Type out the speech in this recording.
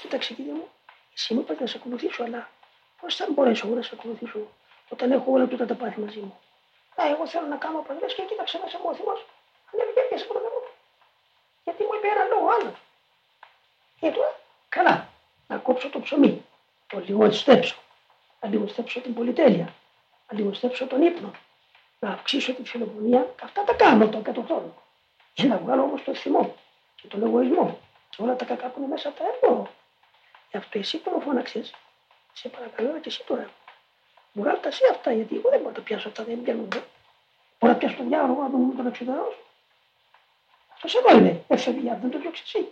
Κοίταξε κύριε μου, εσύ μου είπατε να σε ακολουθήσω, αλλά πώς θα μπορέσω εγώ να σε ακολουθήσω όταν έχω όλα τούτα τα πάθη μαζί μου; Α, εγώ θέλω να κάνω απαντέ και κοίταξε μέσα μου ο θυμό. Ανέβη και έπιασε από το Γιατί μου είπε ένα λόγο άλλο. Και τώρα, καλά, να κόψω το ψωμί, το λιγοστέψω, να λιγοστέψω την πολυτέλεια, να λιγοστέψω τον ύπνο, να αυξήσω τη φιλοφωνία. Αυτά τα κάνω το κατά χρόνο. Για να βγάλω όμως το θυμό και τον εγωισμό και όλα τα κακά που είναι μέσα τα έχω. Γι' αυτό εσύ που μου φώναξες, σε παρακαλώ και εσύ τώρα. Βγάλω τα εσύ αυτά, γιατί εγώ δεν μπορώ να τα πιάσω αυτά, δεν πιάνονται. Μπορώ να πιάσω το διάλογο, να τον, τον εξωτερώσω. Αυτός εδώ είναι, έφευγε, δεν το διώξει εσύ.